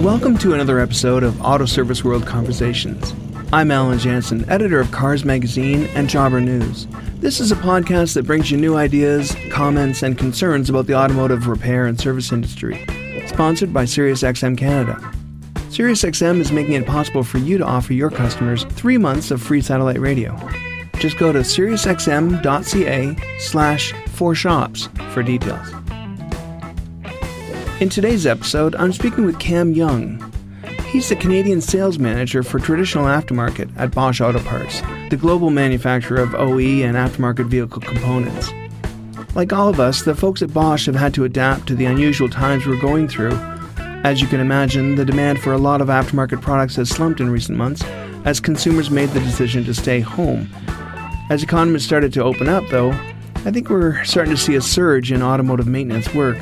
Welcome to another episode of Auto Service World Conversations. I'm Allan Janssen, editor of Cars Magazine and Jobber News. This is a podcast that brings you new ideas, comments, and concerns about the automotive repair and service industry. Sponsored by SiriusXM Canada. SiriusXM is making it possible for you to offer your customers three months of free satellite radio. Just go to SiriusXM.ca slash for shops for details. In today's episode, I'm speaking with Cam Young. He's the Canadian sales manager for traditional aftermarket at Bosch Auto Parts, the global manufacturer of OE and aftermarket vehicle components. Like all of us, the folks at Bosch have had to adapt to the unusual times we're going through. As you can imagine, the demand for a lot of aftermarket products has slumped in recent months as consumers made the decision to stay home. As economies started to open up, though, I think we're starting to see a surge in automotive maintenance work.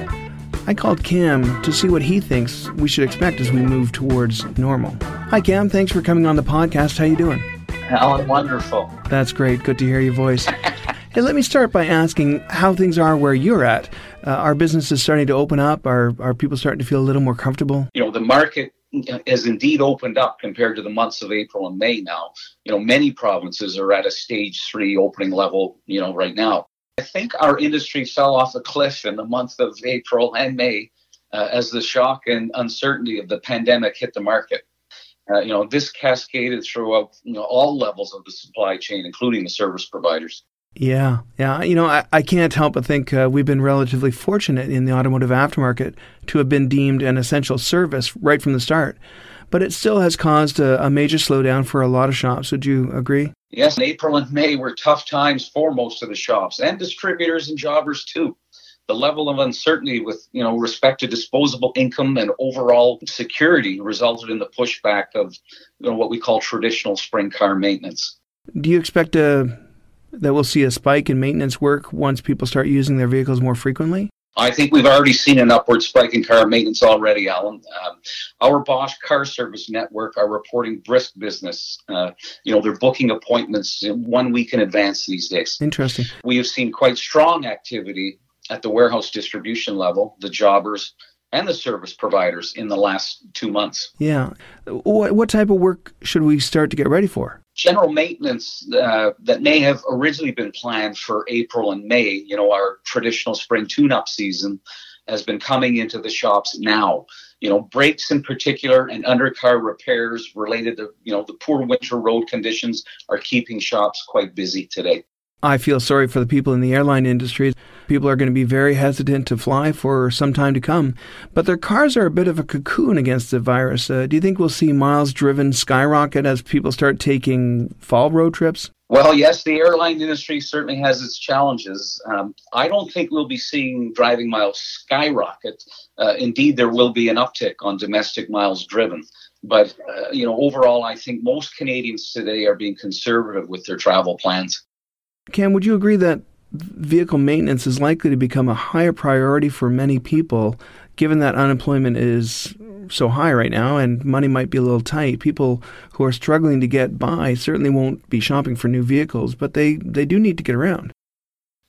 I called Cam to see what he thinks we should expect as we move towards normal. Hi Cam, thanks for coming on the podcast. How you doing? Allan, wonderful. That's great. Good to hear your voice. hey, let me start by asking how things are where you're at. Uh, are businesses starting to open up? Are are people starting to feel a little more comfortable? You know, the market has indeed opened up compared to the months of April and May now. You know, many provinces are at a stage 3 opening level, you know, right now. I think our industry fell off a cliff in the month of April and May uh, as the shock and uncertainty of the pandemic hit the market. Uh, you know, this cascaded throughout you know all levels of the supply chain, including the service providers. Yeah, yeah. You know, I, I can't help but think uh, we've been relatively fortunate in the automotive aftermarket to have been deemed an essential service right from the start. But it still has caused a, a major slowdown for a lot of shops. Would you agree? Yes, April and May were tough times for most of the shops and distributors and jobbers too. The level of uncertainty with, you know, respect to disposable income and overall security resulted in the pushback of, you know, what we call traditional spring car maintenance. Do you expect a, uh, that we'll see a spike in maintenance work once people start using their vehicles more frequently? I think we've already seen an upward spike in car maintenance already, Allan. Um, our Bosch Car Service Network are reporting brisk business. Uh, you know, they're booking appointments one week in advance these days. Interesting. We have seen quite strong activity at the warehouse distribution level, the jobbers, and the service providers in the last two months. Yeah. What, what type of work should we start to get ready for? General maintenance uh, that may have originally been planned for April and May, you know, our traditional spring tune up season, has been coming into the shops now. You know, brakes in particular and undercar repairs related to, you know, the poor winter road conditions are keeping shops quite busy today. I feel sorry for the people in the airline industry. People are going to be very hesitant to fly for some time to come, but their cars are a bit of a cocoon against the virus. Uh, do you think we'll see miles driven skyrocket as people start taking fall road trips? Well, yes, the airline industry certainly has its challenges. Um, I don't think we'll be seeing driving miles skyrocket. Uh, indeed, there will be an uptick on domestic miles driven. But, uh, you know, overall, I think most Canadians today are being conservative with their travel plans. Cam, would you agree that vehicle maintenance is likely to become a higher priority for many people, given that unemployment is so high right now and money might be a little tight? People who are struggling to get by certainly won't be shopping for new vehicles, but they, they do need to get around.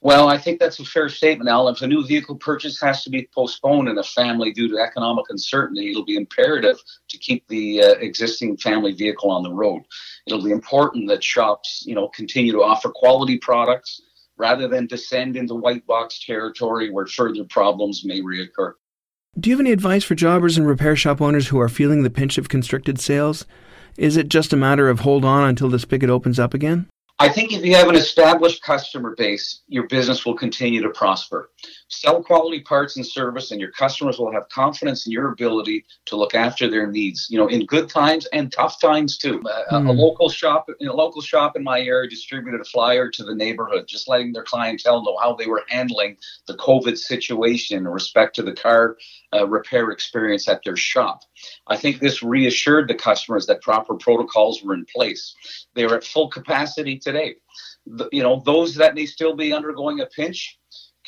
Well, I think that's a fair statement, Al. If a new vehicle purchase has to be postponed in a family due to economic uncertainty, it'll be imperative to keep the uh, existing family vehicle on the road. It'll be important that shops, you know, continue to offer quality products rather than descend into white box territory where further problems may reoccur. Do you have any advice for jobbers and repair shop owners who are feeling the pinch of constricted sales? Is it just a matter of hold on until the spigot opens up again? I think if you have an established customer base, your business will continue to prosper. Sell quality parts and service, and your customers will have confidence in your ability to look after their needs. You know, in good times and tough times too. Mm. A, a, hmm. local shop, a local shop in my area distributed a flyer to the neighborhood, just letting their clientele know how they were handling the COVID situation in respect to the car uh, repair experience at their shop. I think this reassured the customers that proper protocols were in place. They are at full capacity today. The, you know, those that may still be undergoing a pinch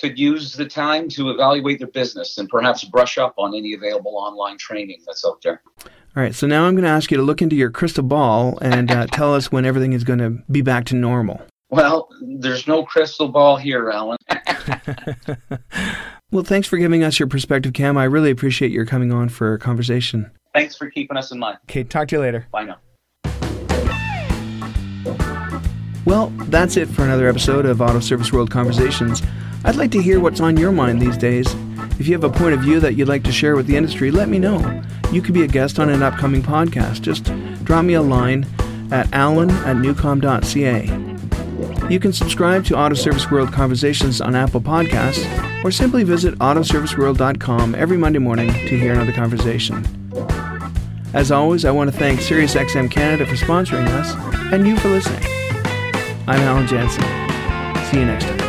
could use the time to evaluate their business and perhaps brush up on any available online training that's out there. All right, so now I'm going to ask you to look into your crystal ball and uh, tell us when everything is going to be back to normal. Well, there's no crystal ball here, Allan. well, thanks for giving us your perspective, Cam. I really appreciate your coming on for a conversation. Thanks for keeping us in mind. Okay, talk to you later. Bye now. Well, that's it for another episode of Auto Service World Conversations. I'd like to hear what's on your mind these days. If you have a point of view that you'd like to share with the industry, let me know. You could be a guest on an upcoming podcast. Just drop me a line at allen at newcom.ca. You can subscribe to Auto Service World Conversations on Apple Podcasts or simply visit autoserviceworld.com every Monday morning to hear another conversation. As always, I want to thank SiriusXM Canada for sponsoring us and you for listening. I'm Allan Janssen. See you next time.